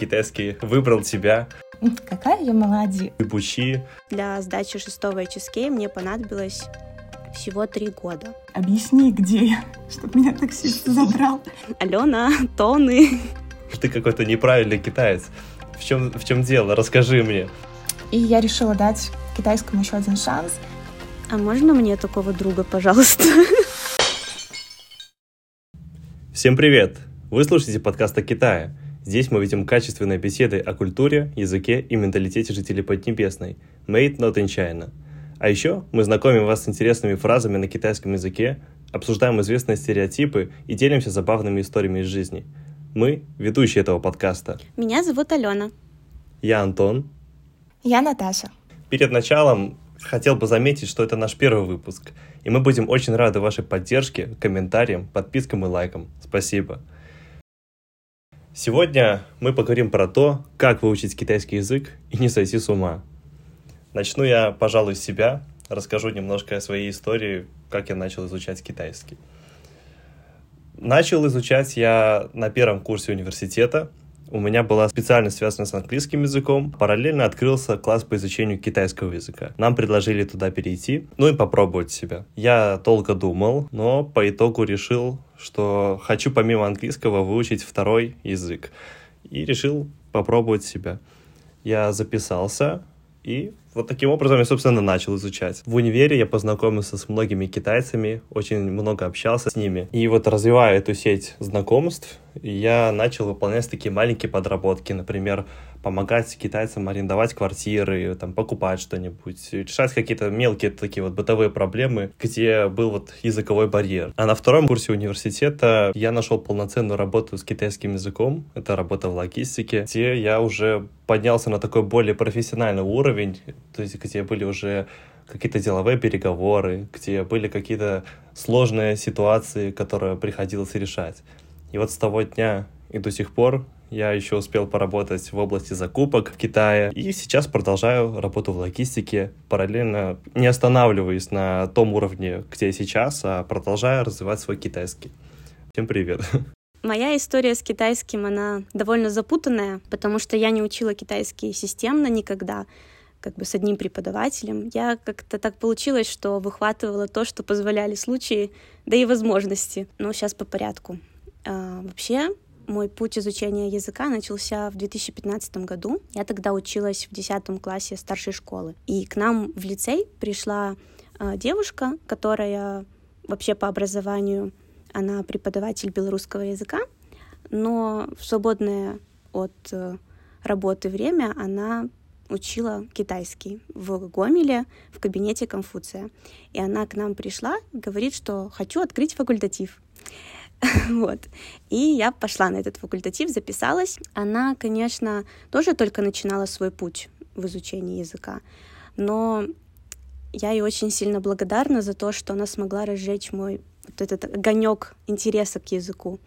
Китайский выбрал тебя. Какая я молодец. Бучи. Для сдачи шестого HSK мне понадобилось всего три года. Объясни, где я, чтобы меня таксист забрал. Алена, тоны. Ты какой-то неправильный китаец. В чем, в чем дело? Расскажи мне. И я решила дать китайскому еще один шанс. А можно мне такого друга, пожалуйста? Всем привет! Вы слушаете подкаст о Китае. Здесь мы видим качественные беседы о культуре, языке и менталитете жителей Поднебесной. Made not in China. А еще мы знакомим вас с интересными фразами на китайском языке, обсуждаем известные стереотипы и делимся забавными историями из жизни. Мы – ведущие этого подкаста. Меня зовут Алена. Я Антон. Я Наташа. Перед началом хотел бы заметить, что это наш первый выпуск, и мы будем очень рады вашей поддержке, комментариям, подпискам и лайкам. Спасибо. Сегодня мы поговорим про то, как выучить китайский язык и не сойти с ума. Начну я, пожалуй, с себя, расскажу немножко о своей истории, как я начал изучать китайский. Начал изучать я на первом курсе университета, у меня была специальность, связанная с английским языком. Параллельно открылся класс по изучению китайского языка. Нам предложили туда перейти, ну и попробовать себя. Я долго думал, но по итогу решил, что хочу помимо английского выучить второй язык. И решил попробовать себя. Я записался, и вот таким образом я, собственно, начал изучать. В универе я познакомился с многими китайцами, очень много общался с ними. И вот развивая эту сеть знакомств, я начал выполнять такие маленькие подработки. Например, помогать китайцам арендовать квартиры, там, покупать что-нибудь, решать какие-то мелкие такие вот бытовые проблемы, где был вот языковой барьер. А на втором курсе университета я нашел полноценную работу с китайским языком, это работа в логистике, где я уже поднялся на такой более профессиональный уровень, то есть где были уже какие-то деловые переговоры, где были какие-то сложные ситуации, которые приходилось решать. И вот с того дня и до сих пор я еще успел поработать в области закупок в Китае. И сейчас продолжаю работу в логистике, параллельно не останавливаясь на том уровне, где я сейчас, а продолжаю развивать свой китайский. Всем привет! Моя история с китайским, она довольно запутанная, потому что я не учила китайский системно никогда, как бы с одним преподавателем. Я как-то так получилось, что выхватывала то, что позволяли случаи, да и возможности. Но сейчас по порядку. А, вообще, мой путь изучения языка начался в 2015 году. Я тогда училась в 10 классе старшей школы. И к нам в лицей пришла э, девушка, которая вообще по образованию, она преподаватель белорусского языка, но в свободное от э, работы время она учила китайский в Гомеле в кабинете Конфуция. И она к нам пришла, говорит, что хочу открыть факультатив. вот. И я пошла на этот факультатив, записалась. Она, конечно, тоже только начинала свой путь в изучении языка, но я ей очень сильно благодарна за то, что она смогла разжечь мой вот этот огонек интереса к языку.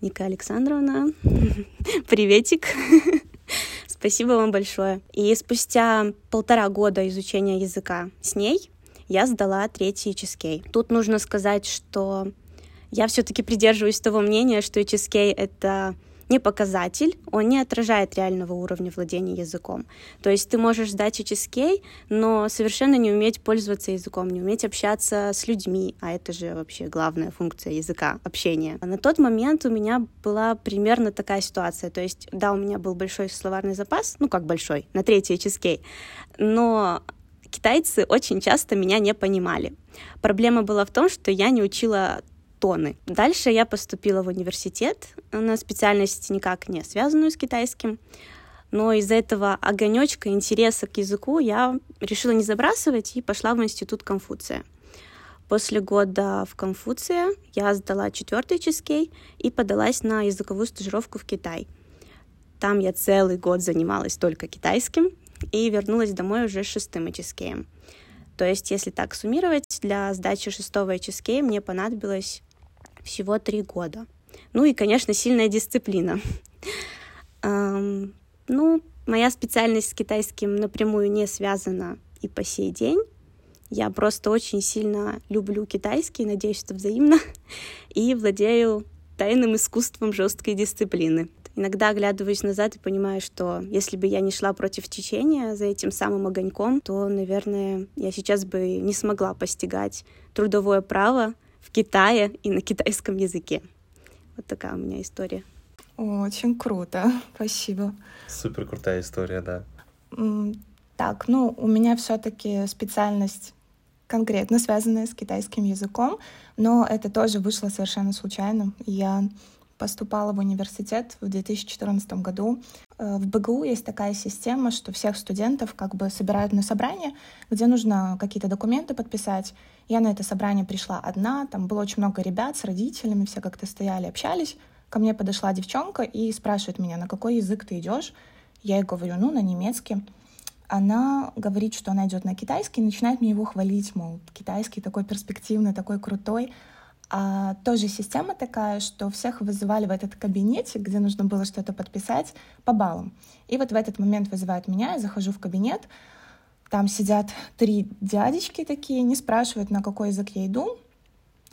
Ника Александровна, приветик. Спасибо вам большое. И спустя полтора года изучения языка с ней я сдала третий чизкей. Тут нужно сказать, что я все-таки придерживаюсь того мнения, что HSK — это не показатель, он не отражает реального уровня владения языком. То есть ты можешь сдать HSK, но совершенно не уметь пользоваться языком, не уметь общаться с людьми, а это же вообще главная функция языка — общение. На тот момент у меня была примерно такая ситуация, то есть да, у меня был большой словарный запас, ну как большой, на третий HSK, но китайцы очень часто меня не понимали. Проблема была в том, что я не учила тоны. Дальше я поступила в университет на специальность никак не связанную с китайским. Но из-за этого огонечка интереса к языку я решила не забрасывать и пошла в институт Конфуция. После года в Конфуция я сдала четвертый чизкей и подалась на языковую стажировку в Китай. Там я целый год занималась только китайским и вернулась домой уже шестым чизкеем. То есть, если так суммировать, для сдачи шестого чизкея мне понадобилось всего три года. Ну и, конечно, сильная дисциплина. Ну, моя специальность с китайским напрямую не связана и по сей день. Я просто очень сильно люблю китайский, надеюсь, что взаимно, и владею тайным искусством жесткой дисциплины. Иногда оглядываюсь назад и понимаю, что если бы я не шла против течения за этим самым огоньком, то, наверное, я сейчас бы не смогла постигать трудовое право в Китае и на китайском языке. Вот такая у меня история. Очень круто, спасибо. Супер крутая история, да. Так, ну, у меня все-таки специальность конкретно связанная с китайским языком, но это тоже вышло совершенно случайно. Я поступала в университет в 2014 году. Э, в БГУ есть такая система, что всех студентов как бы собирают на собрание, где нужно какие-то документы подписать. Я на это собрание пришла одна, там было очень много ребят с родителями, все как-то стояли, общались. Ко мне подошла девчонка и спрашивает меня, на какой язык ты идешь? Я ей говорю, ну, на немецкий. Она говорит, что она идет на китайский, и начинает мне его хвалить, мол, китайский такой перспективный, такой крутой. А тоже система такая, что всех вызывали в этот кабинетик, где нужно было что-то подписать по баллам. И вот в этот момент вызывают меня, я захожу в кабинет, там сидят три дядечки такие, не спрашивают, на какой язык я иду,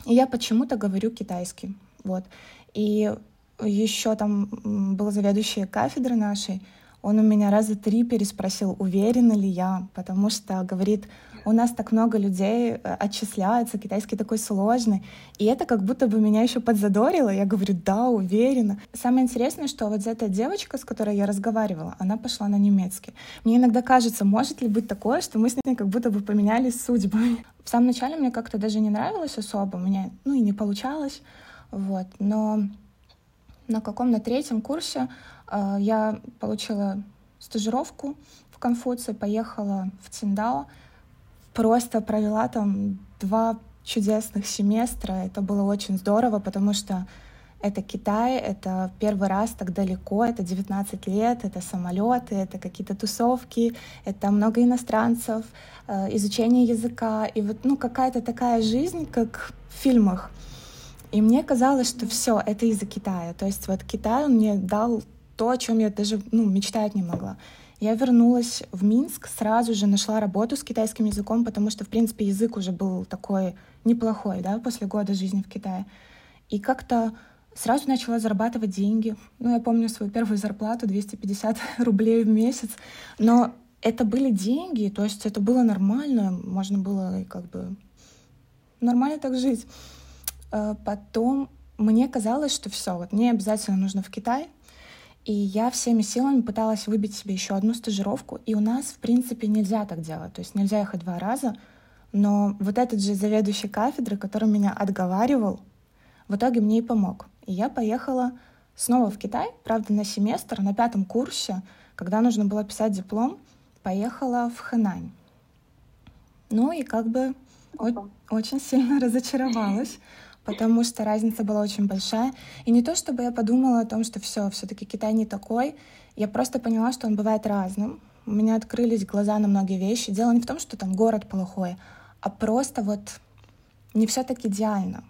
и я почему-то говорю китайский. Вот. И еще там был заведующий кафедры нашей, он у меня раза три переспросил, уверена ли я, потому что говорит, у нас так много людей э, отчисляется, китайский такой сложный. И это как будто бы меня еще подзадорило. Я говорю, да, уверена. Самое интересное, что вот эта девочка, с которой я разговаривала, она пошла на немецкий. Мне иногда кажется, может ли быть такое, что мы с ней как будто бы поменялись судьбами. В самом начале мне как-то даже не нравилось особо, мне, ну и не получалось, вот. Но на каком на третьем курсе э, я получила стажировку в Конфуции, поехала в Циндао, просто провела там два чудесных семестра. Это было очень здорово, потому что это Китай, это первый раз так далеко, это 19 лет, это самолеты, это какие-то тусовки, это много иностранцев, э, изучение языка, и вот ну какая-то такая жизнь, как в фильмах. И мне казалось, что все, это из-за Китая. То есть вот Китай он мне дал то, о чем я даже ну, мечтать не могла. Я вернулась в Минск, сразу же нашла работу с китайским языком, потому что, в принципе, язык уже был такой неплохой, да, после года жизни в Китае. И как-то сразу начала зарабатывать деньги. Ну, я помню свою первую зарплату, 250 рублей в месяц. Но это были деньги, то есть это было нормально, можно было как бы нормально так жить. Э, потом мне казалось, что все, вот мне обязательно нужно в Китай. И я всеми силами пыталась выбить себе еще одну стажировку. И у нас, в принципе, нельзя так делать. То есть нельзя ехать два раза. Но вот этот же заведующий кафедры, который меня отговаривал, в итоге мне и помог. И я поехала снова в Китай, правда, на семестр, на пятом курсе, когда нужно было писать диплом, поехала в Хэнань. Ну и как бы о- очень сильно разочаровалась, потому что разница была очень большая. И не то, чтобы я подумала о том, что все, все-таки Китай не такой. Я просто поняла, что он бывает разным. У меня открылись глаза на многие вещи. Дело не в том, что там город плохой, а просто вот не все так идеально.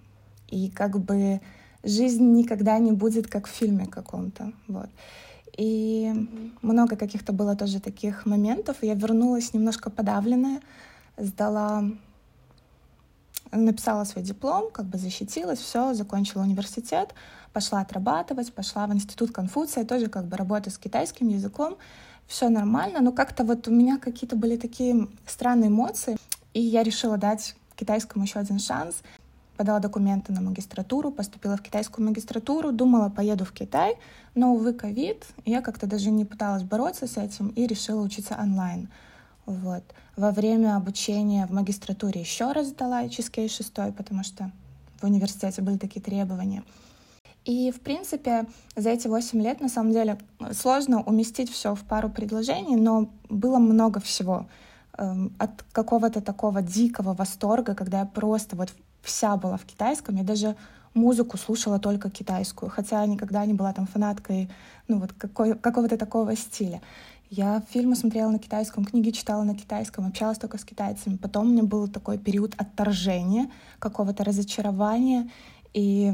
И как бы жизнь никогда не будет как в фильме каком-то. Вот. И много каких-то было тоже таких моментов. Я вернулась немножко подавленная, сдала написала свой диплом, как бы защитилась, все, закончила университет, пошла отрабатывать, пошла в институт Конфуция, тоже как бы работаю с китайским языком, все нормально, но как-то вот у меня какие-то были такие странные эмоции, и я решила дать китайскому еще один шанс. Подала документы на магистратуру, поступила в китайскую магистратуру, думала, поеду в Китай, но, увы, ковид, я как-то даже не пыталась бороться с этим и решила учиться онлайн. Вот. Во время обучения в магистратуре еще раз сдала HSK 6, потому что в университете были такие требования. И, в принципе, за эти 8 лет, на самом деле, сложно уместить все в пару предложений, но было много всего. Эм, от какого-то такого дикого восторга, когда я просто вот вся была в китайском, я даже музыку слушала только китайскую, хотя никогда не была там фанаткой ну, вот какой, какого-то такого стиля. Я фильмы смотрела на китайском, книги читала на китайском, общалась только с китайцами. Потом у меня был такой период отторжения, какого-то разочарования. И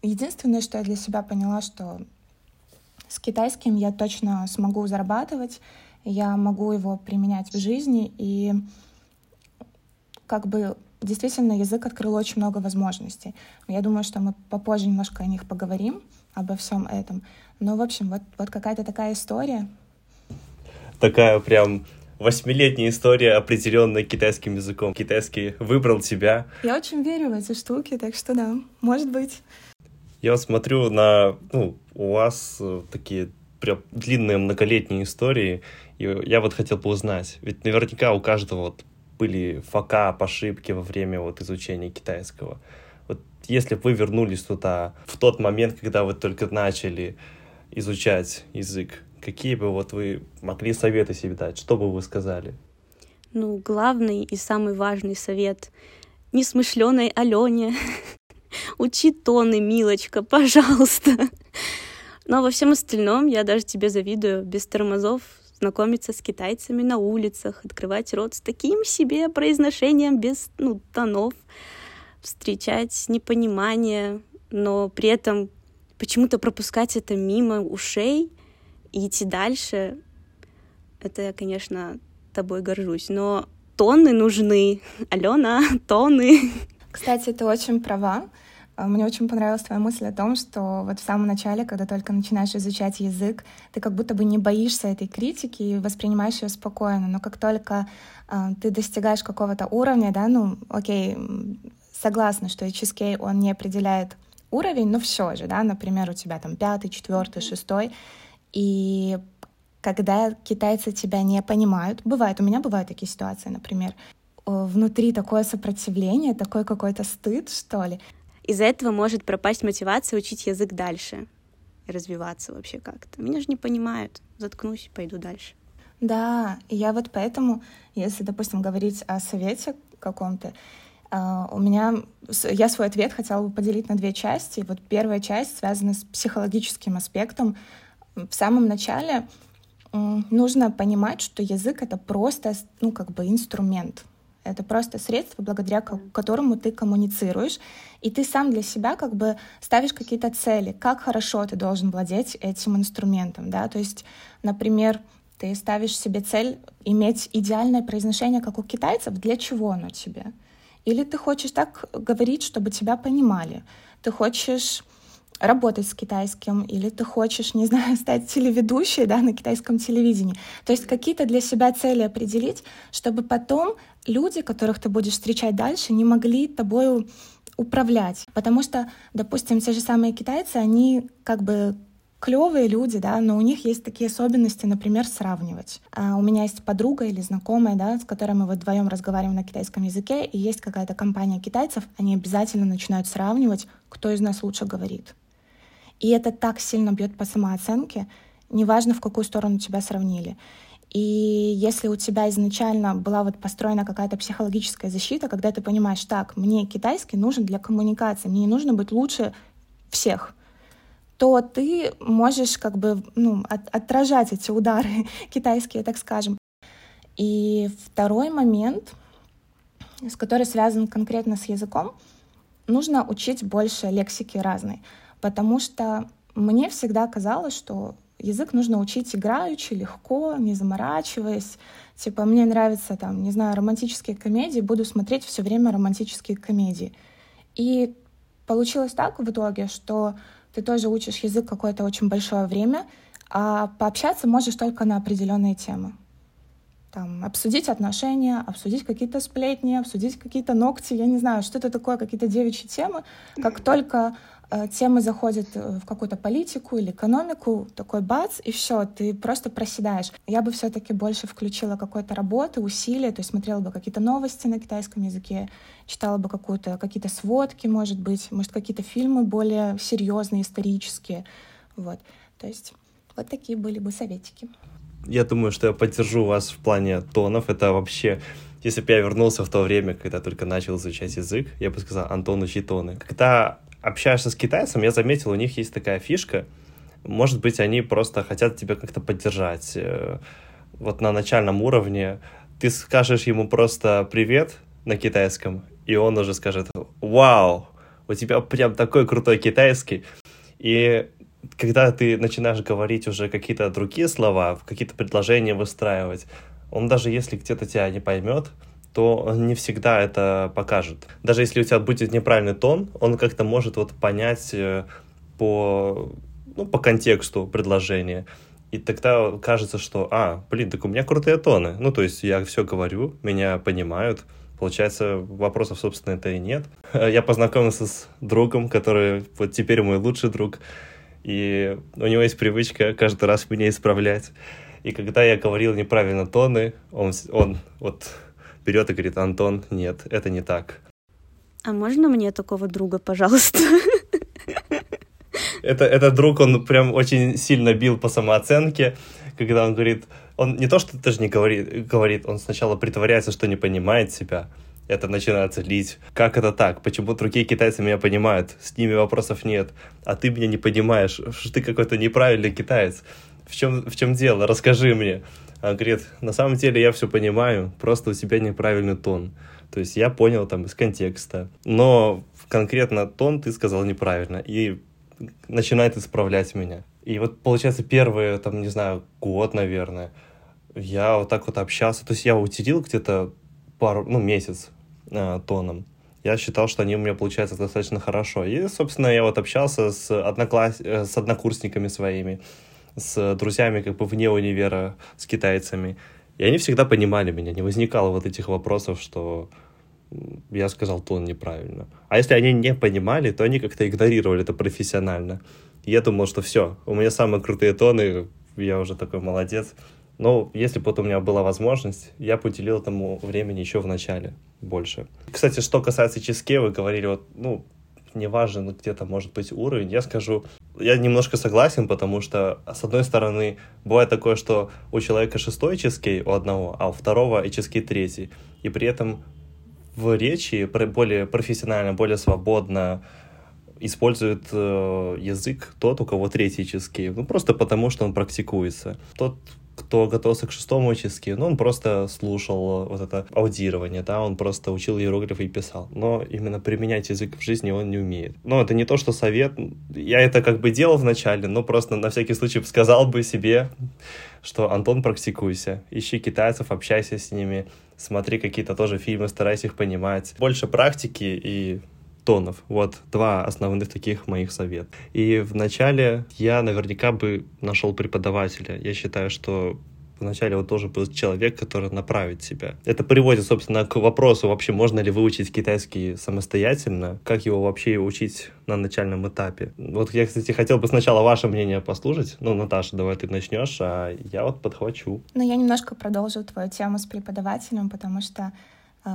единственное, что я для себя поняла, что с китайским я точно смогу зарабатывать, я могу его применять в жизни, и как бы действительно язык открыл очень много возможностей. Я думаю, что мы попозже немножко о них поговорим, обо всем этом. Но, в общем, вот, вот какая-то такая история. Такая прям восьмилетняя история, определенная китайским языком. Китайский выбрал тебя. Я очень верю в эти штуки, так что да, может быть. Я вот смотрю на, ну, у вас э, такие прям длинные многолетние истории, и я вот хотел бы узнать, ведь наверняка у каждого вот были факап, ошибки во время вот изучения китайского. Если бы вы вернулись туда в тот момент, когда вы только начали изучать язык, какие бы вот вы могли советы себе дать? Что бы вы сказали? Ну, главный и самый важный совет несмышленой Алене. Учи тоны, милочка, пожалуйста. Но во всем остальном я даже тебе завидую. Без тормозов знакомиться с китайцами на улицах, открывать рот с таким себе произношением без ну, тонов, встречать непонимание, но при этом почему-то пропускать это мимо ушей и идти дальше. Это я, конечно, тобой горжусь, но тонны нужны. Алена, тонны. Кстати, ты очень права. А, мне очень понравилась твоя мысль о том, что вот в самом начале, когда только начинаешь изучать язык, ты как будто бы не боишься этой критики и воспринимаешь ее спокойно. Но как только э, ты достигаешь какого-то уровня, да, ну, окей, согласна, что HSK, он не определяет уровень, но все же, да, например, у тебя там пятый, четвертый, шестой, и когда китайцы тебя не понимают, бывает, у меня бывают такие ситуации, например, внутри такое сопротивление, такой какой-то стыд, что ли. Из-за этого может пропасть мотивация учить язык дальше, развиваться вообще как-то. Меня же не понимают, заткнусь пойду дальше. Да, и я вот поэтому, если, допустим, говорить о совете каком-то, Uh, у меня я свой ответ хотела бы поделить на две части. Вот первая часть связана с психологическим аспектом. В самом начале нужно понимать, что язык это просто, ну, как бы инструмент. Это просто средство, благодаря которому ты коммуницируешь, и ты сам для себя как бы ставишь какие-то цели, как хорошо ты должен владеть этим инструментом, да, то есть, например, ты ставишь себе цель иметь идеальное произношение, как у китайцев, для чего оно тебе? Или ты хочешь так говорить, чтобы тебя понимали? Ты хочешь работать с китайским, или ты хочешь, не знаю, стать телеведущей да, на китайском телевидении. То есть какие-то для себя цели определить, чтобы потом люди, которых ты будешь встречать дальше, не могли тобою управлять. Потому что, допустим, те же самые китайцы, они как бы клевые люди, да, но у них есть такие особенности, например, сравнивать. А у меня есть подруга или знакомая, да, с которой мы вот вдвоем разговариваем на китайском языке, и есть какая-то компания китайцев, они обязательно начинают сравнивать, кто из нас лучше говорит. И это так сильно бьет по самооценке, неважно, в какую сторону тебя сравнили. И если у тебя изначально была вот построена какая-то психологическая защита, когда ты понимаешь, так, мне китайский нужен для коммуникации, мне не нужно быть лучше всех, то ты можешь как бы ну, от, отражать эти удары китайские, так скажем. И второй момент, с который связан конкретно с языком, нужно учить больше лексики разной потому что мне всегда казалось, что язык нужно учить играючи, легко, не заморачиваясь. Типа, мне нравятся, там, не знаю, романтические комедии, буду смотреть все время романтические комедии. И получилось так в итоге, что ты тоже учишь язык какое-то очень большое время, а пообщаться можешь только на определенные темы. Там, обсудить отношения, обсудить какие-то сплетни, обсудить какие-то ногти, я не знаю, что это такое, какие-то девичьи темы. Как только Э, темы заходят э, в какую-то политику или экономику, такой бац, и все, ты просто проседаешь. Я бы все-таки больше включила какой-то работы, усилия, то есть смотрела бы какие-то новости на китайском языке, читала бы какую-то, какие-то сводки, может быть, может, какие-то фильмы более серьезные, исторические. Вот, то есть вот такие были бы советики. Я думаю, что я поддержу вас в плане тонов. Это вообще если бы я вернулся в то время, когда только начал изучать язык, я бы сказал, Антон, учи тоны. Когда общаешься с китайцем, я заметил, у них есть такая фишка. Может быть, они просто хотят тебя как-то поддержать. Э, вот на начальном уровне ты скажешь ему просто «привет» на китайском, и он уже скажет «Вау, у тебя прям такой крутой китайский». И когда ты начинаешь говорить уже какие-то другие слова, какие-то предложения выстраивать, он даже если где-то тебя не поймет, то не всегда это покажет. Даже если у тебя будет неправильный тон, он как-то может вот понять э, по, ну, по контексту предложения. И тогда кажется, что, а, блин, так у меня крутые тоны. Ну, то есть я все говорю, меня понимают. Получается, вопросов, собственно, это и нет. Я познакомился с другом, который вот теперь мой лучший друг. И у него есть привычка каждый раз меня исправлять. И когда я говорил неправильно тоны, он, он вот берет и говорит, Антон, нет, это не так. А можно мне такого друга, пожалуйста? Это, этот друг, он прям очень сильно бил по самооценке, когда он говорит, он не то, что даже не говорит, говорит, он сначала притворяется, что не понимает себя, это начинает злить. Как это так? Почему другие китайцы меня понимают? С ними вопросов нет. А ты меня не понимаешь, что ты какой-то неправильный китаец. В чем, в чем дело? Расскажи мне. Он говорит, на самом деле я все понимаю, просто у тебя неправильный тон. То есть я понял там из контекста. Но конкретно тон ты сказал неправильно. И начинает исправлять меня. И вот, получается, первый, там, не знаю, год, наверное, я вот так вот общался. То есть я утерил где-то пару, ну, месяц э, тоном. Я считал, что они у меня получаются достаточно хорошо. И, собственно, я вот общался с, однокласс... Э, с однокурсниками своими, с друзьями как бы вне универа, с китайцами. И они всегда понимали меня, не возникало вот этих вопросов, что я сказал тон неправильно. А если они не понимали, то они как-то игнорировали это профессионально. И я думал, что все, у меня самые крутые тоны, я уже такой молодец. Но если бы вот у меня была возможность, я бы уделил этому времени еще в начале больше. Кстати, что касается чизке, вы говорили, вот, ну, неважно, где-то может быть уровень, я скажу, я немножко согласен, потому что, с одной стороны, бывает такое, что у человека шестой чизкей у одного, а у второго и чизкей третий. И при этом в речи более профессионально, более свободно использует э, язык тот, у кого третий чизкей. Ну, просто потому, что он практикуется. Тот, кто готовился к шестому чизке, ну, он просто слушал вот это аудирование, да, он просто учил иероглифы и писал. Но именно применять язык в жизни он не умеет. Но это не то, что совет. Я это как бы делал вначале, но просто на всякий случай сказал бы себе, что Антон, практикуйся, ищи китайцев, общайся с ними, смотри какие-то тоже фильмы, старайся их понимать. Больше практики и тонов. Вот два основных таких моих совета. И вначале я наверняка бы нашел преподавателя. Я считаю, что вначале вот тоже был человек, который направит себя. Это приводит, собственно, к вопросу, вообще можно ли выучить китайский самостоятельно, как его вообще учить на начальном этапе. Вот я, кстати, хотел бы сначала ваше мнение послушать. Ну, Наташа, давай ты начнешь, а я вот подхвачу. Ну, я немножко продолжу твою тему с преподавателем, потому что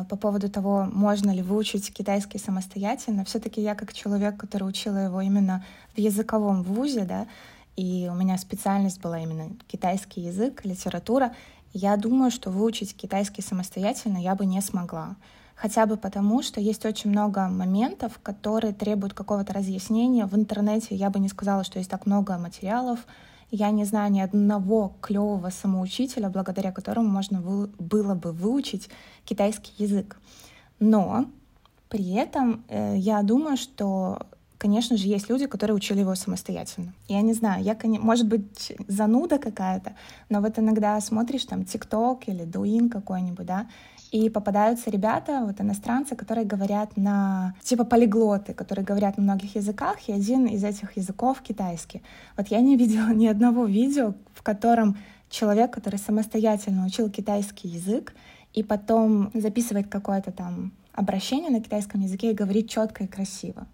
по поводу того, можно ли выучить китайский самостоятельно, все-таки я как человек, который учила его именно в языковом вузе, да, и у меня специальность была именно китайский язык, литература. Я думаю, что выучить китайский самостоятельно я бы не смогла. Хотя бы потому, что есть очень много моментов, которые требуют какого-то разъяснения. В интернете я бы не сказала, что есть так много материалов. Я не знаю ни одного клевого самоучителя, благодаря которому можно было бы выучить китайский язык. Но при этом э, я думаю, что конечно же, есть люди, которые учили его самостоятельно. Я не знаю, я, может быть, зануда какая-то, но вот иногда смотришь там ТикТок или Дуин какой-нибудь, да, и попадаются ребята, вот иностранцы, которые говорят на, типа полиглоты, которые говорят на многих языках, и один из этих языков китайский. Вот я не видела ни одного видео, в котором человек, который самостоятельно учил китайский язык, и потом записывает какое-то там обращение на китайском языке и говорит четко и красиво.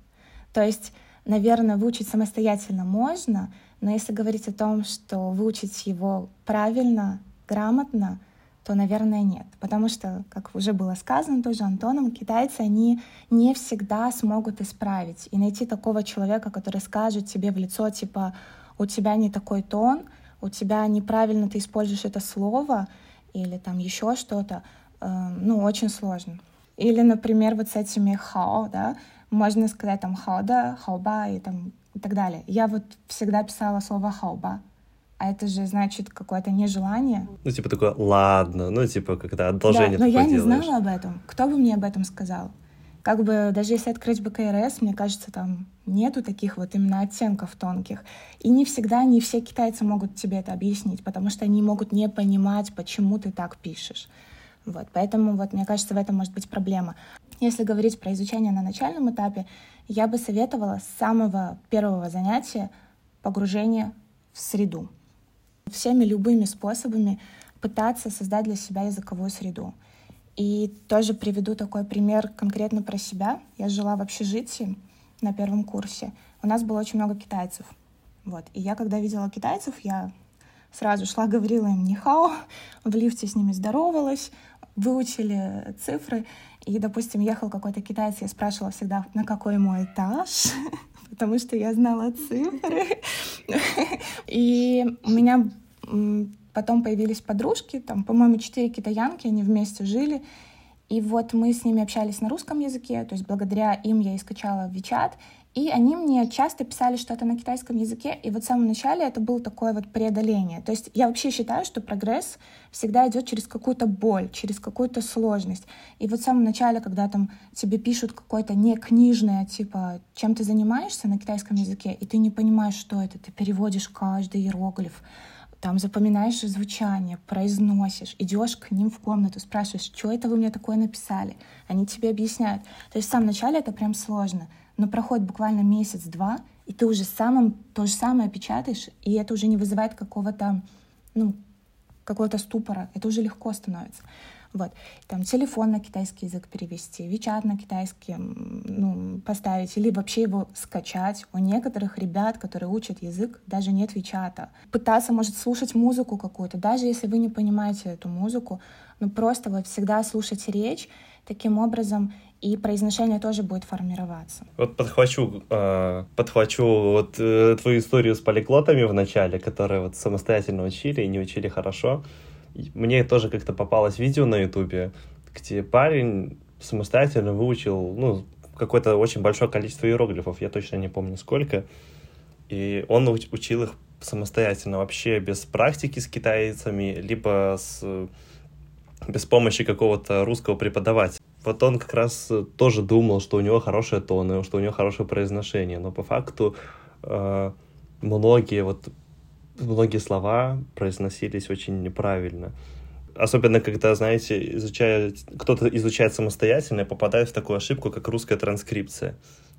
То есть, наверное, выучить самостоятельно можно, но если говорить о том, что выучить его правильно, грамотно, то, наверное, нет. Потому что, как уже было сказано тоже Антоном, китайцы, они не всегда смогут исправить и найти такого человека, который скажет тебе в лицо, типа, у тебя не такой тон, у тебя неправильно ты используешь это слово или там еще что-то, э, ну, очень сложно. Или, например, вот с этими хао, да, можно сказать там хаода, хаоба и там и так далее. Я вот всегда писала слово хаоба, а это же значит какое-то нежелание. Ну, типа такое, ладно, ну, типа, когда одолжение Да, но я не знала об этом. Кто бы мне об этом сказал? Как бы, даже если открыть БКРС, мне кажется, там нету таких вот именно оттенков тонких. И не всегда, не все китайцы могут тебе это объяснить, потому что они могут не понимать, почему ты так пишешь. Вот, поэтому вот мне кажется, в этом может быть проблема. Если говорить про изучение на начальном этапе, я бы советовала с самого первого занятия погружение в среду. Всеми любыми способами пытаться создать для себя языковую среду. И тоже приведу такой пример конкретно про себя. Я жила в общежитии на первом курсе. У нас было очень много китайцев. Вот. И я, когда видела китайцев, я сразу шла, говорила им «нихао», в лифте с ними здоровалась, выучили цифры. И, допустим, ехал какой-то китаец, я спрашивала всегда, на какой мой этаж, потому что я знала цифры. И у меня потом появились подружки, там, по-моему, четыре китаянки, они вместе жили. И вот мы с ними общались на русском языке, то есть благодаря им я и скачала WeChat, и они мне часто писали что-то на китайском языке, и вот в самом начале это было такое вот преодоление. То есть я вообще считаю, что прогресс всегда идет через какую-то боль, через какую-то сложность. И вот в самом начале, когда там тебе пишут какое-то не книжное, типа, чем ты занимаешься на китайском языке, и ты не понимаешь, что это, ты переводишь каждый иероглиф, там запоминаешь звучание, произносишь, идешь к ним в комнату, спрашиваешь, что это вы мне такое написали. Они тебе объясняют. То есть в самом начале это прям сложно но проходит буквально месяц-два, и ты уже самым то же самое печатаешь, и это уже не вызывает какого-то, ну, какого-то ступора, это уже легко становится. Вот. Там телефон на китайский язык перевести, Вичат на китайский ну, поставить или вообще его скачать. У некоторых ребят, которые учат язык, даже нет Вичата. Пытаться, может, слушать музыку какую-то, даже если вы не понимаете эту музыку, но просто вот всегда слушать речь, таким образом и произношение тоже будет формироваться. Вот подхвачу, э, подхвачу вот э, твою историю с полиглотами в начале, которые вот самостоятельно учили и не учили хорошо. Мне тоже как-то попалось видео на ютубе, где парень самостоятельно выучил, ну, какое-то очень большое количество иероглифов, я точно не помню сколько, и он учил их самостоятельно, вообще без практики с китайцами, либо с без помощи какого-то русского преподавателя. Вот он как раз э, тоже думал, что у него хорошие тоны, что у него хорошее произношение, но по факту э, многие вот многие слова произносились очень неправильно. Особенно, когда, знаете, изучает, кто-то изучает самостоятельно и попадает в такую ошибку, как русская транскрипция.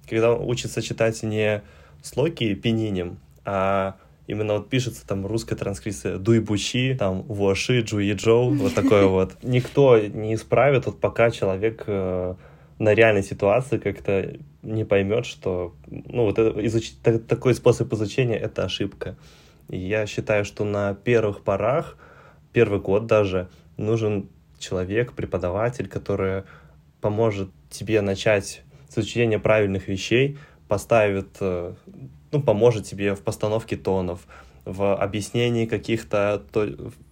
Когда учится читать не слоги пининем, а именно вот пишется там русская транскрипция дуйбучи, там воши, джуи джоу, вот такое вот. Никто не исправит, вот пока человек э, на реальной ситуации как-то не поймет, что ну, вот это, изуч... такой способ изучения — это ошибка. И я считаю, что на первых порах, первый год даже, нужен человек, преподаватель, который поможет тебе начать с изучения правильных вещей, поставит э, ну, поможет тебе в постановке тонов, в объяснении каких-то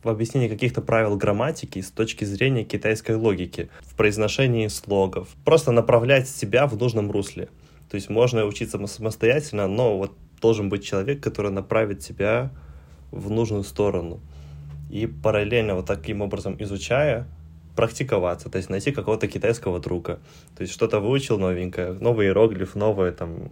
в объяснении каких-то правил грамматики с точки зрения китайской логики, в произношении слогов. Просто направлять себя в нужном русле. То есть можно учиться самостоятельно, но вот должен быть человек, который направит тебя в нужную сторону. И параллельно вот таким образом изучая, практиковаться, то есть найти какого-то китайского друга. То есть что-то выучил новенькое, новый иероглиф, новое там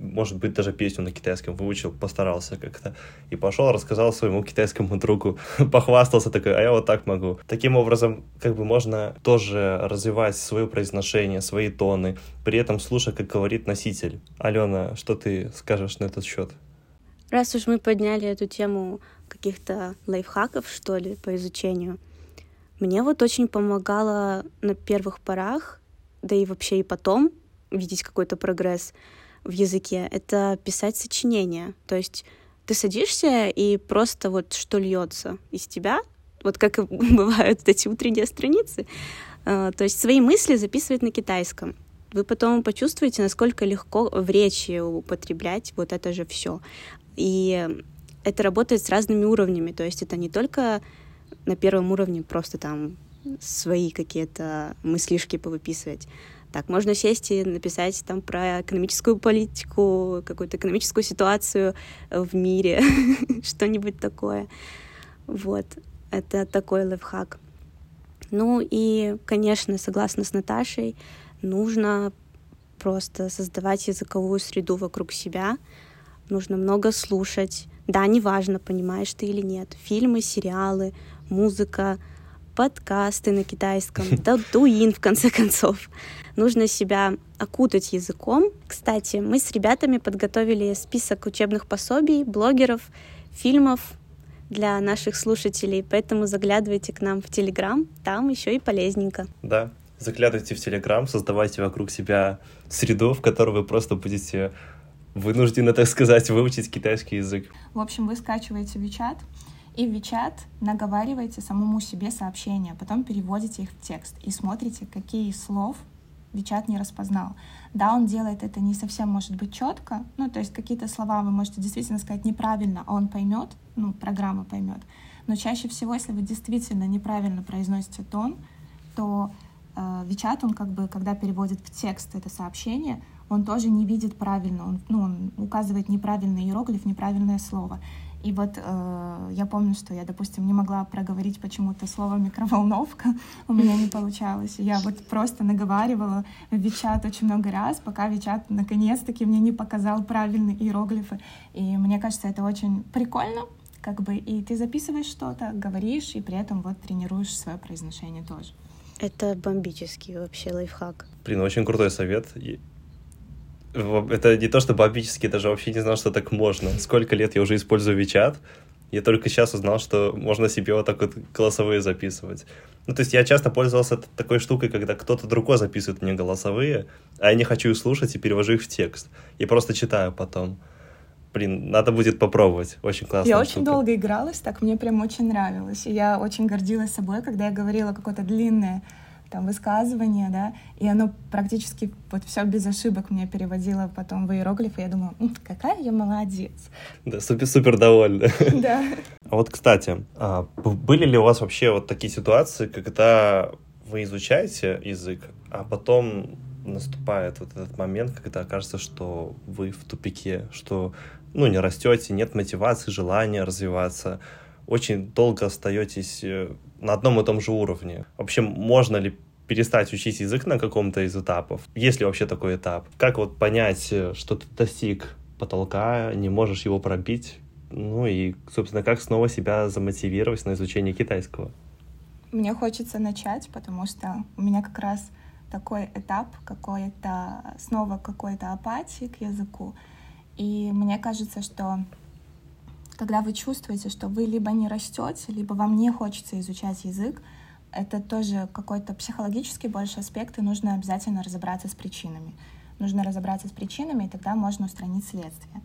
может быть, даже песню на китайском выучил, постарался как-то. И пошел, рассказал своему китайскому другу, похвастался такой, а я вот так могу. Таким образом, как бы можно тоже развивать свое произношение, свои тоны, при этом слушая, как говорит носитель. Алена, что ты скажешь на этот счет? Раз уж мы подняли эту тему каких-то лайфхаков, что ли, по изучению, мне вот очень помогало на первых порах, да и вообще и потом видеть какой-то прогресс, в языке — это писать сочинения. То есть ты садишься и просто вот что льется из тебя, вот как и бывают эти утренние страницы, э, то есть свои мысли записывать на китайском. Вы потом почувствуете, насколько легко в речи употреблять вот это же все. И это работает с разными уровнями, то есть это не только на первом уровне просто там свои какие-то мыслишки повыписывать, так, можно сесть и написать там про экономическую политику, какую-то экономическую ситуацию в мире, что-нибудь такое. Вот, это такой лайфхак. Ну и, конечно, согласно с Наташей, нужно просто создавать языковую среду вокруг себя, нужно много слушать. Да, неважно, понимаешь ты или нет. Фильмы, сериалы, музыка, подкасты на китайском, Дадуин, в конце концов. Нужно себя окутать языком. Кстати, мы с ребятами подготовили список учебных пособий, блогеров, фильмов для наших слушателей, поэтому заглядывайте к нам в Телеграм, там еще и полезненько. Да, заглядывайте в Телеграм, создавайте вокруг себя среду, в которой вы просто будете вынуждены, так сказать, выучить китайский язык. В общем, вы скачиваете WeChat, и в WeChat наговариваете самому себе сообщения, потом переводите их в текст и смотрите, какие слов WeChat не распознал. Да, он делает это не совсем, может быть, четко, ну, то есть какие-то слова вы можете действительно сказать неправильно, а он поймет, ну, программа поймет. Но чаще всего, если вы действительно неправильно произносите тон, то э, WeChat, он как бы, когда переводит в текст это сообщение, он тоже не видит правильно, он, ну, он указывает неправильный иероглиф, неправильное слово. И вот э, я помню, что я, допустим, не могла проговорить почему-то слово микроволновка, у меня не получалось. Я вот просто наговаривала Вичат очень много раз, пока Вичат наконец-таки мне не показал правильные иероглифы. И мне кажется, это очень прикольно, как бы, и ты записываешь что-то, говоришь, и при этом вот тренируешь свое произношение тоже. Это бомбический вообще лайфхак. Блин, очень крутой совет. Это не то, что бомбически, даже вообще не знал, что так можно. Сколько лет я уже использую WeChat, я только сейчас узнал, что можно себе вот так вот голосовые записывать. Ну, то есть я часто пользовался такой штукой, когда кто-то другой записывает мне голосовые, а я не хочу их слушать и перевожу их в текст. И просто читаю потом. Блин, надо будет попробовать. Очень классно. Я штука. очень долго игралась, так мне прям очень нравилось. И я очень гордилась собой, когда я говорила какое-то длинное там высказывание, да, и оно практически вот все без ошибок мне переводило потом в иероглифы. Я думаю, какая я молодец. Да, супер, супер довольна. Да. А вот, кстати, а, были ли у вас вообще вот такие ситуации, когда вы изучаете язык, а потом наступает вот этот момент, когда кажется, что вы в тупике, что ну, не растете, нет мотивации, желания развиваться, очень долго остаетесь э, на одном и том же уровне. Вообще, можно ли перестать учить язык на каком-то из этапов? Есть ли вообще такой этап? Как вот понять, э, что ты достиг потолка, не можешь его пробить? Ну и, собственно, как снова себя замотивировать на изучение китайского? Мне хочется начать, потому что у меня как раз такой этап какой-то, снова какой-то апатии к языку. И мне кажется, что когда вы чувствуете, что вы либо не растете, либо вам не хочется изучать язык, это тоже какой-то психологический больше аспект, и нужно обязательно разобраться с причинами. Нужно разобраться с причинами, и тогда можно устранить следствие.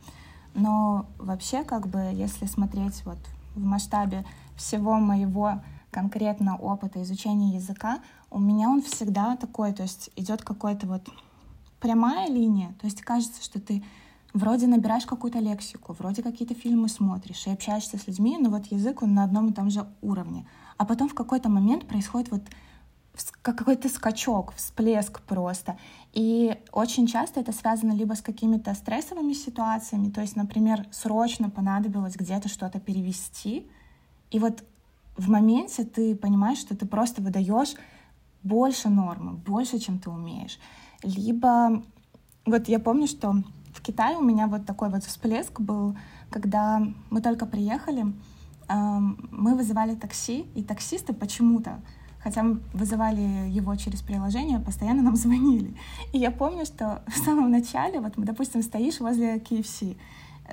Но вообще, как бы, если смотреть вот в масштабе всего моего конкретно опыта изучения языка, у меня он всегда такой, то есть идет какой-то вот прямая линия, то есть кажется, что ты вроде набираешь какую-то лексику, вроде какие-то фильмы смотришь и общаешься с людьми, но вот язык, он на одном и том же уровне. А потом в какой-то момент происходит вот какой-то скачок, всплеск просто. И очень часто это связано либо с какими-то стрессовыми ситуациями, то есть, например, срочно понадобилось где-то что-то перевести, и вот в моменте ты понимаешь, что ты просто выдаешь больше нормы, больше, чем ты умеешь. Либо вот я помню, что в Китае у меня вот такой вот всплеск был, когда мы только приехали, мы вызывали такси, и таксисты почему-то, хотя мы вызывали его через приложение, постоянно нам звонили. И я помню, что в самом начале, вот, допустим, стоишь возле KFC,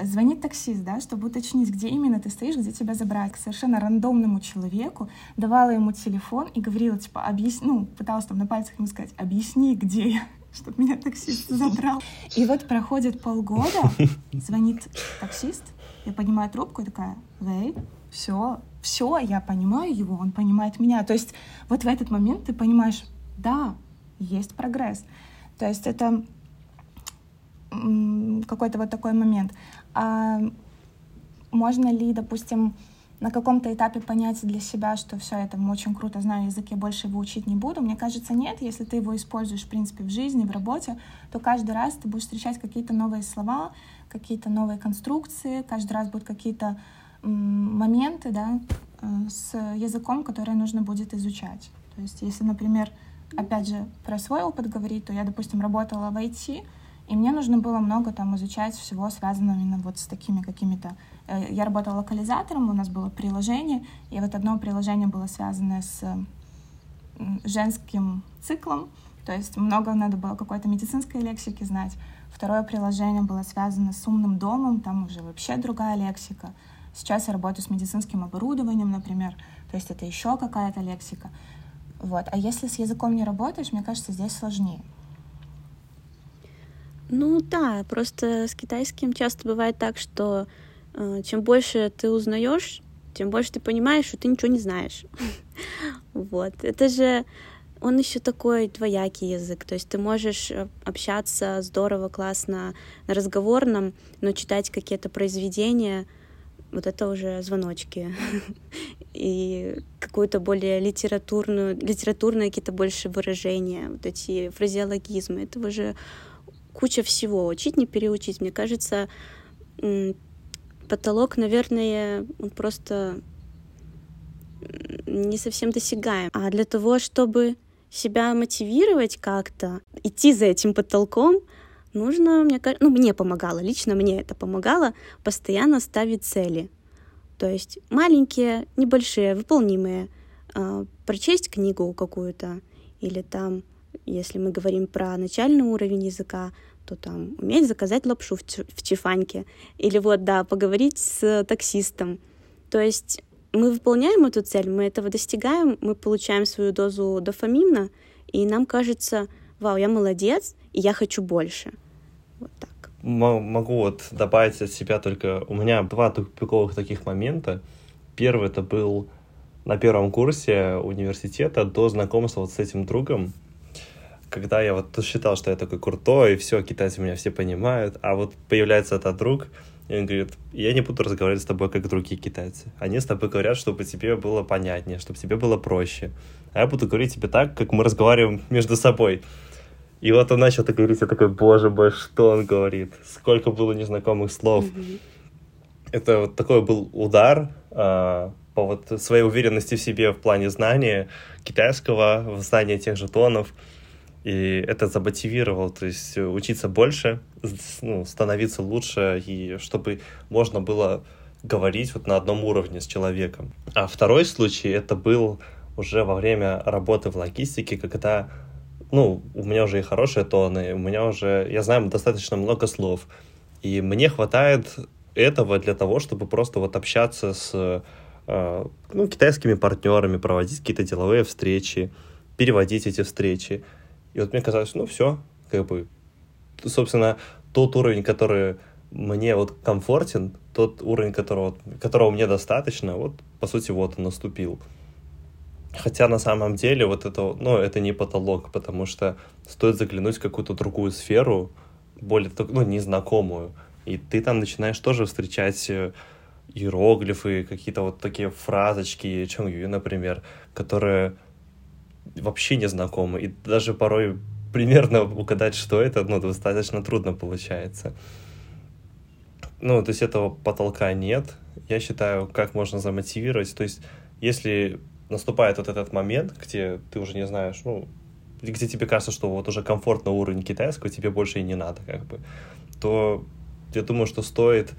звонит таксист, да, чтобы уточнить, где именно ты стоишь, где тебя забрать, к совершенно рандомному человеку, давала ему телефон и говорила, типа, объясни, ну, пыталась там на пальцах ему сказать, объясни, где я чтобы меня таксист забрал. И вот проходит полгода, звонит таксист, я поднимаю трубку и такая, Вей, все, все, я понимаю его, он понимает меня. То есть вот в этот момент ты понимаешь, да, есть прогресс. То есть это какой-то вот такой момент. А можно ли, допустим, на каком-то этапе понять для себя, что все это очень круто знаю язык, я больше его учить не буду. Мне кажется, нет. Если ты его используешь, в принципе, в жизни, в работе, то каждый раз ты будешь встречать какие-то новые слова, какие-то новые конструкции, каждый раз будут какие-то моменты да, э, с языком, которые нужно будет изучать. То есть, если, например, опять же, про свой опыт говорить, то я, допустим, работала в IT, И мне нужно было много там изучать всего, связанного именно вот с такими какими-то... Э, я работала локализатором, у нас было приложение, и вот одно приложение было связано с женским циклом, то есть много надо было какой-то медицинской лексики знать. Второе приложение было связано с умным домом, там уже вообще другая лексика. Сейчас я работаю с медицинским оборудованием, например, то есть это еще какая-то лексика. Вот. А если с языком не работаешь, мне кажется, здесь сложнее. Ну да, просто с китайским часто бывает так, что э, чем больше ты узнаешь, тем больше ты понимаешь, что ты ничего не знаешь. Вот. Это же он еще такой двоякий язык, то есть ты можешь э, общаться здорово, классно на разговорном, но читать какие-то произведения, вот это уже звоночки. И какую-то более литературную, литературные какие-то больше выражения, вот эти фразеологизмы, это уже куча всего. Учить, не переучить. Мне кажется, потолок, наверное, он просто не совсем досягаем. А для того, чтобы себя мотивировать как-то, идти за этим потолком, нужно, мне кажется, ну, мне помогало, лично мне это помогало, постоянно ставить цели. То есть маленькие, небольшие, выполнимые. Э, прочесть книгу какую-то, или там, если мы говорим про начальный уровень языка, то там уметь заказать лапшу в, чифаньке. Или вот, да, поговорить с таксистом. То есть мы выполняем эту цель, мы этого достигаем, мы получаем свою дозу дофамина, и нам кажется, вау, я молодец, и я хочу больше. Вот так. Могу вот добавить от себя только... У меня два тупиковых таких момента. Первый это был на первом курсе университета до знакомства вот с этим другом, когда я вот считал, что я такой крутой, и все, китайцы меня все понимают, а вот появляется этот друг, и он говорит, я не буду разговаривать с тобой, как другие китайцы. Они с тобой говорят, чтобы тебе было понятнее, чтобы тебе было проще. А я буду говорить тебе так, как мы разговариваем между собой. И вот он начал так говорить, я такой, боже мой, что он говорит? Сколько было незнакомых слов. Mm-hmm. Это вот такой был удар а, по вот своей уверенности в себе в плане знания китайского, в знании тех же тонов. И это замотивировало, то есть учиться больше, ну, становиться лучше, и чтобы можно было говорить вот на одном уровне с человеком. А второй случай, это был уже во время работы в логистике, когда, ну, у меня уже и хорошие тоны, у меня уже, я знаю достаточно много слов, и мне хватает этого для того, чтобы просто вот общаться с э, ну, китайскими партнерами, проводить какие-то деловые встречи, переводить эти встречи. И вот мне казалось, ну все, как бы, собственно, тот уровень, который мне вот комфортен, тот уровень, которого, которого мне достаточно, вот, по сути, вот он наступил. Хотя на самом деле вот это, ну, это не потолок, потому что стоит заглянуть в какую-то другую сферу, более, ну, незнакомую, и ты там начинаешь тоже встречать э, иероглифы, какие-то вот такие фразочки, чонгю, например, которые вообще не знакомы. И даже порой примерно угадать, что это, ну, достаточно трудно получается. Ну, то есть этого потолка нет. Я считаю, как можно замотивировать. То есть, если наступает вот этот момент, где ты уже не знаешь, ну, где тебе кажется, что вот уже комфортный уровень китайского, тебе больше и не надо, как бы, то я думаю, что стоит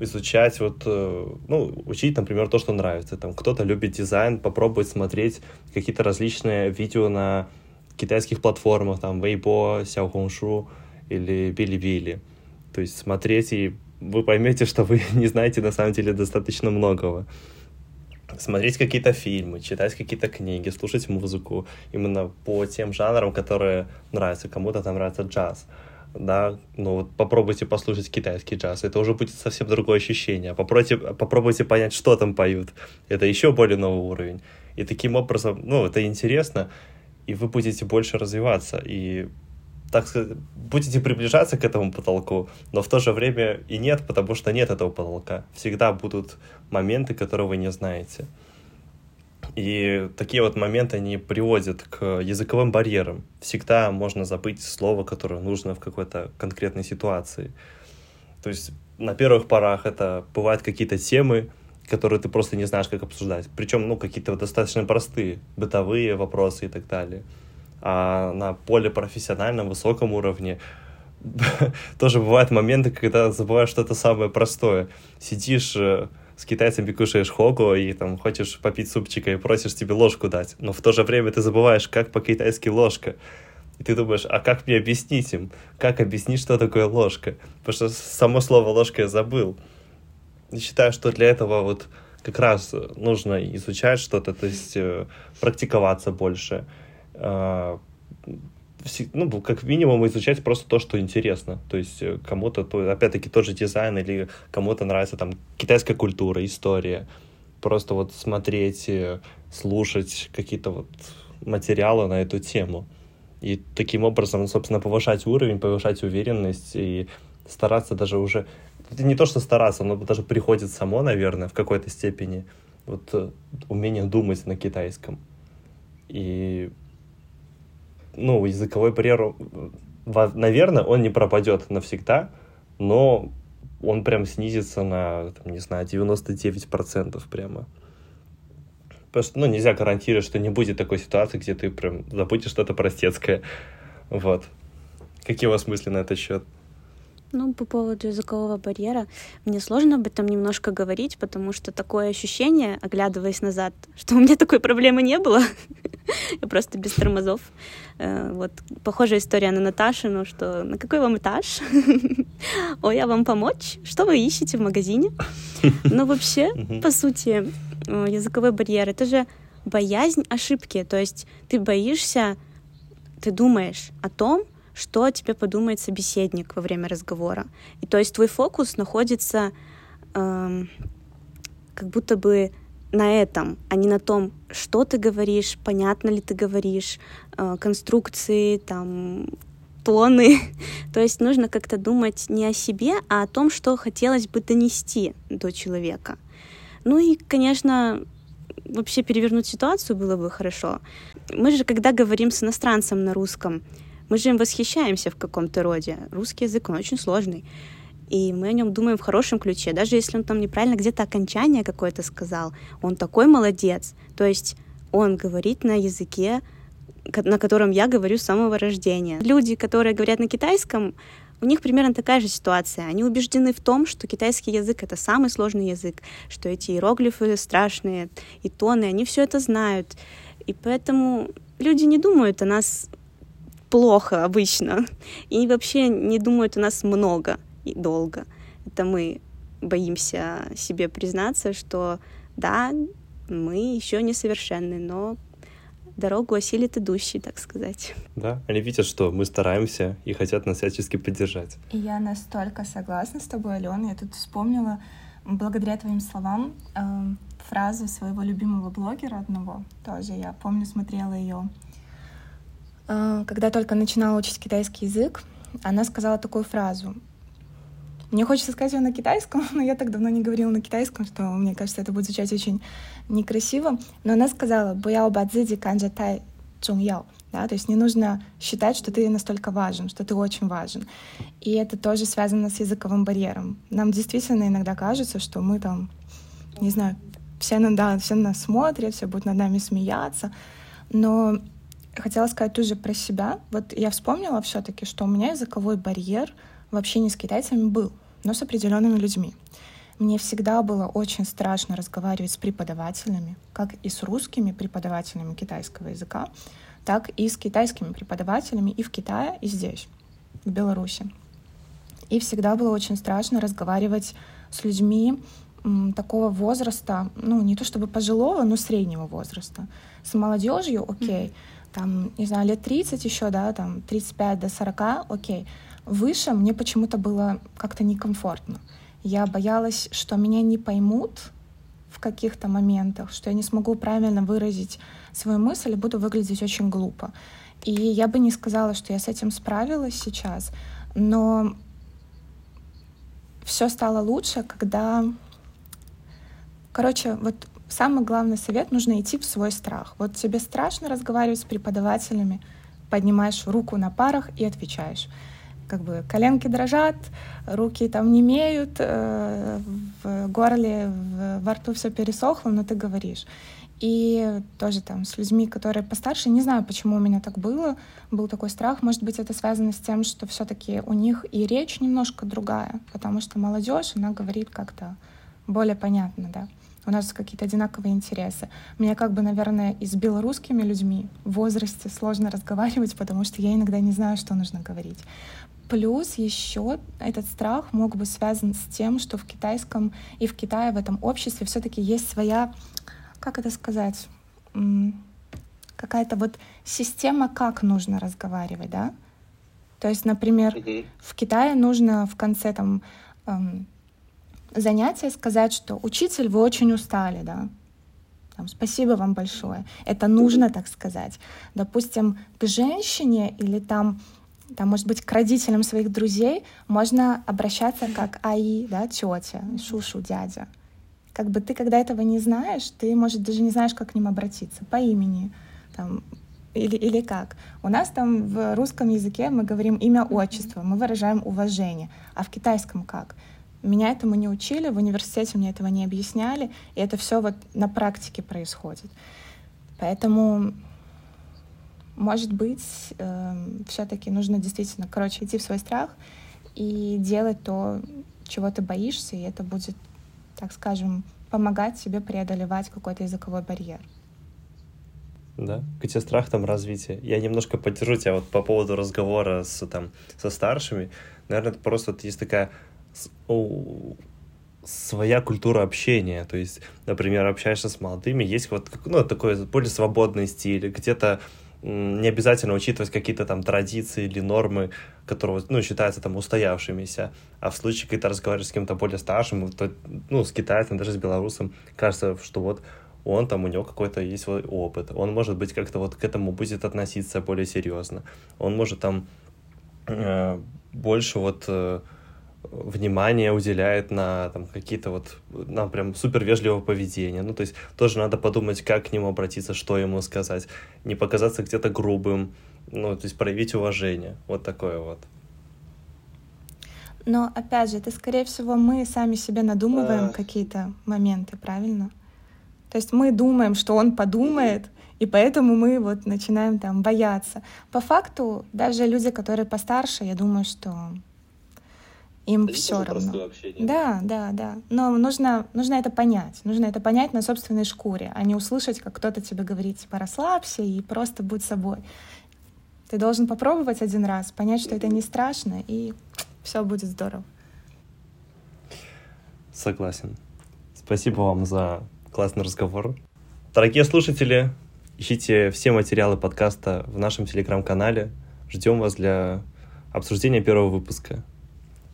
изучать, вот, э, ну, учить, например, то, что нравится. Там кто-то любит дизайн, попробовать смотреть какие-то различные видео на китайских платформах, там, Weibo, Xiaohongshu или Bilibili. То есть смотреть, и вы поймете, что вы не знаете на самом деле достаточно многого. Смотреть какие-то фильмы, читать какие-то книги, слушать музыку именно по тем жанрам, которые нравятся. Кому-то там нравится джаз да, ну вот попробуйте послушать китайский джаз, это уже будет совсем другое ощущение. Попробуйте, попробуйте понять, что там поют, это еще более новый уровень. И таким образом, ну, это интересно, и вы будете больше развиваться, и, так сказать, будете приближаться к этому потолку, но в то же время и нет, потому что нет этого потолка. Всегда будут моменты, которые вы не знаете. И такие вот моменты, они приводят к языковым барьерам. Всегда можно забыть слово, которое нужно в какой-то конкретной ситуации. То есть на первых порах это бывают какие-то темы, которые ты просто не знаешь, как обсуждать. Причем, ну, какие-то достаточно простые, бытовые вопросы и так далее. А на более профессиональном, высоком уровне тоже бывают моменты, когда забываешь что-то самое простое. Сидишь э, с китайцами кушаешь хогу и там хочешь попить супчика и просишь тебе ложку дать, но в то же время ты забываешь, как по-китайски ложка. И ты думаешь, а как мне объяснить им? Как объяснить, что такое ложка? Потому что само слово ложка я забыл. И считаю, что для этого вот как раз нужно изучать что-то, то есть э, практиковаться больше. Ну, как минимум изучать просто то, что интересно. То есть э, кому-то, то, опять-таки, тот же дизайн или кому-то нравится там китайская культура, история. Просто вот смотреть, э, слушать какие-то вот материалы на эту тему. И таким образом, собственно, повышать уровень, повышать уверенность и стараться даже уже... Это не то, что стараться, но даже приходит само, наверное, в какой-то степени. Вот э, умение думать на китайском. И ну, языковой барьер, наверное, он не пропадет навсегда, но он прям снизится на, там, не знаю, 99% прямо. Потому что, ну, нельзя гарантировать, что не будет такой ситуации, где ты прям забудешь что-то простецкое. Вот. Какие у вас мысли на этот счет? Ну, по поводу языкового барьера, мне сложно об этом немножко говорить, потому что такое ощущение, оглядываясь назад, что у меня такой проблемы не было. Я просто без тормозов. Э, вот похожая история на Наташину, что на какой вам этаж? Ой, я вам помочь? Что вы ищете в магазине? Но вообще, по сути, э, языковой барьер — это же боязнь ошибки. То есть ты боишься, ты думаешь о том, что о тебе подумает собеседник во время разговора. И то есть твой фокус находится эм, как будто бы на этом, а не на том, что ты говоришь, понятно ли ты говоришь, э, конструкции, там, тоны. то есть нужно как-то думать не о себе, а о том, что хотелось бы донести до человека. Ну и, конечно, вообще перевернуть ситуацию было бы хорошо. Мы же, когда говорим с иностранцем на русском, мы же им восхищаемся в каком-то роде. Русский язык, он очень сложный. И мы о нем думаем в хорошем ключе. Даже если он там неправильно где-то окончание какое-то сказал, он такой молодец. То есть он говорит на языке, на котором я говорю с самого рождения. Люди, которые говорят на китайском, у них примерно такая же ситуация. Они убеждены в том, что китайский язык — это самый сложный язык, что эти иероглифы страшные, и тоны, они все это знают. И поэтому люди не думают о нас плохо обычно. И вообще не думают у нас много и долго. Это мы боимся себе признаться, что да, мы еще несовершенны, но дорогу осилит идущий, так сказать. Да, они видят, что мы стараемся и хотят нас всячески поддержать. И я настолько согласна с тобой, Алена. Я тут вспомнила, благодаря твоим словам, э, фразу своего любимого блогера одного. Тоже я помню, смотрела ее когда только начинала учить китайский язык, она сказала такую фразу. Мне хочется сказать ее на китайском, но я так давно не говорила на китайском, что мне кажется, это будет звучать очень некрасиво. Но она сказала «Буяо бадзиди канджа тай чуньяо». Да, то есть не нужно считать, что ты настолько важен, что ты очень важен. И это тоже связано с языковым барьером. Нам действительно иногда кажется, что мы там, не знаю, все, на, да, все на нас смотрят, все будут над нами смеяться. Но хотела сказать тоже про себя. Вот я вспомнила все-таки, что у меня языковой барьер вообще не с китайцами был, но с определенными людьми. Мне всегда было очень страшно разговаривать с преподавателями, как и с русскими преподавателями китайского языка, так и с китайскими преподавателями и в Китае, и здесь, в Беларуси. И всегда было очень страшно разговаривать с людьми такого возраста, ну, не то чтобы пожилого, но среднего возраста. С молодежью, окей, okay, там, не знаю, лет 30 еще, да, там 35 до 40, окей. Выше мне почему-то было как-то некомфортно. Я боялась, что меня не поймут в каких-то моментах, что я не смогу правильно выразить свою мысль и буду выглядеть очень глупо. И я бы не сказала, что я с этим справилась сейчас, но все стало лучше, когда... Короче, вот самый главный совет — нужно идти в свой страх. Вот тебе страшно разговаривать с преподавателями, поднимаешь руку на парах и отвечаешь. как бы коленки дрожат, руки там не имеют, э, в горле, во рту все пересохло, но ты говоришь. И тоже там с людьми, которые постарше, не знаю, почему у меня так было, был такой страх. Может быть, это связано с тем, что все-таки у них и речь немножко другая, потому что молодежь, она говорит как-то более понятно, да. У нас какие-то одинаковые интересы. Мне как бы, наверное, и с белорусскими людьми в возрасте сложно разговаривать, потому что я иногда не знаю, что нужно говорить. Плюс еще этот страх мог быть связан с тем, что в китайском и в Китае в этом обществе все-таки есть своя как это сказать, какая-то вот система, как нужно разговаривать, да? То есть, например, mm-hmm. в Китае нужно в конце там эм, занятия сказать, что учитель, вы очень устали, да? Там, спасибо вам большое. Это нужно так сказать. Допустим, к женщине или там, там, может быть, к родителям своих друзей можно обращаться как АИ, да, тетя, шушу, дядя как бы ты, когда этого не знаешь, ты, может, даже не знаешь, как к ним обратиться по имени там, или, или как. У нас там в русском языке мы говорим имя, отчество, мы выражаем уважение. А в китайском как? Меня этому не учили, в университете мне этого не объясняли, и это все вот на практике происходит. Поэтому, может быть, э, все-таки нужно действительно, короче, идти в свой страх и делать то, чего ты боишься, и это будет так скажем, помогать себе преодолевать какой-то языковой барьер. Да, где страх, там развитие. Я немножко поддержу тебя вот по поводу разговора с, там, со старшими. Наверное, это просто вот есть такая своя культура общения. То есть, например, общаешься с молодыми, есть вот ну, такой более свободный стиль, где-то не обязательно учитывать какие-то там традиции или нормы, которые, ну, считаются там устоявшимися. А в случае, когда ты разговариваешь с кем-то более старшим, то, ну, с китайцем, даже с белорусом, кажется, что вот он там, у него какой-то есть опыт, он может быть как-то вот к этому будет относиться более серьезно, он может там э, больше вот э, внимание уделяет на там, какие-то вот, на прям супер вежливого поведения. Ну, то есть тоже надо подумать, как к нему обратиться, что ему сказать. Не показаться где-то грубым, ну, то есть проявить уважение. Вот такое вот. Но, опять же, это, скорее всего, мы сами себе надумываем а... какие-то моменты, правильно? То есть мы думаем, что он подумает, и поэтому мы вот начинаем там бояться. По факту, даже люди, которые постарше, я думаю, что им это все равно. Да, да, да. Но нужно, нужно это понять. Нужно это понять на собственной шкуре, а не услышать, как кто-то тебе говорит, типа, расслабься и просто будь собой. Ты должен попробовать один раз, понять, что это не страшно, и все будет здорово. Согласен. Спасибо вам за классный разговор. Дорогие слушатели, ищите все материалы подкаста в нашем телеграм-канале. Ждем вас для обсуждения первого выпуска.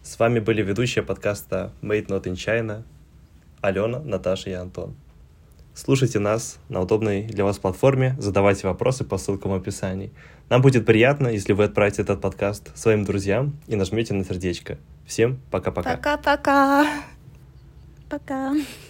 С вами были ведущие подкаста Made Not in China Алена, Наташа и Антон. Слушайте нас на удобной для вас платформе, задавайте вопросы по ссылкам в описании. Нам будет приятно, если вы отправите этот подкаст своим друзьям и нажмете на сердечко. Всем пока-пока. Пока-пока. Пока. -пока. пока.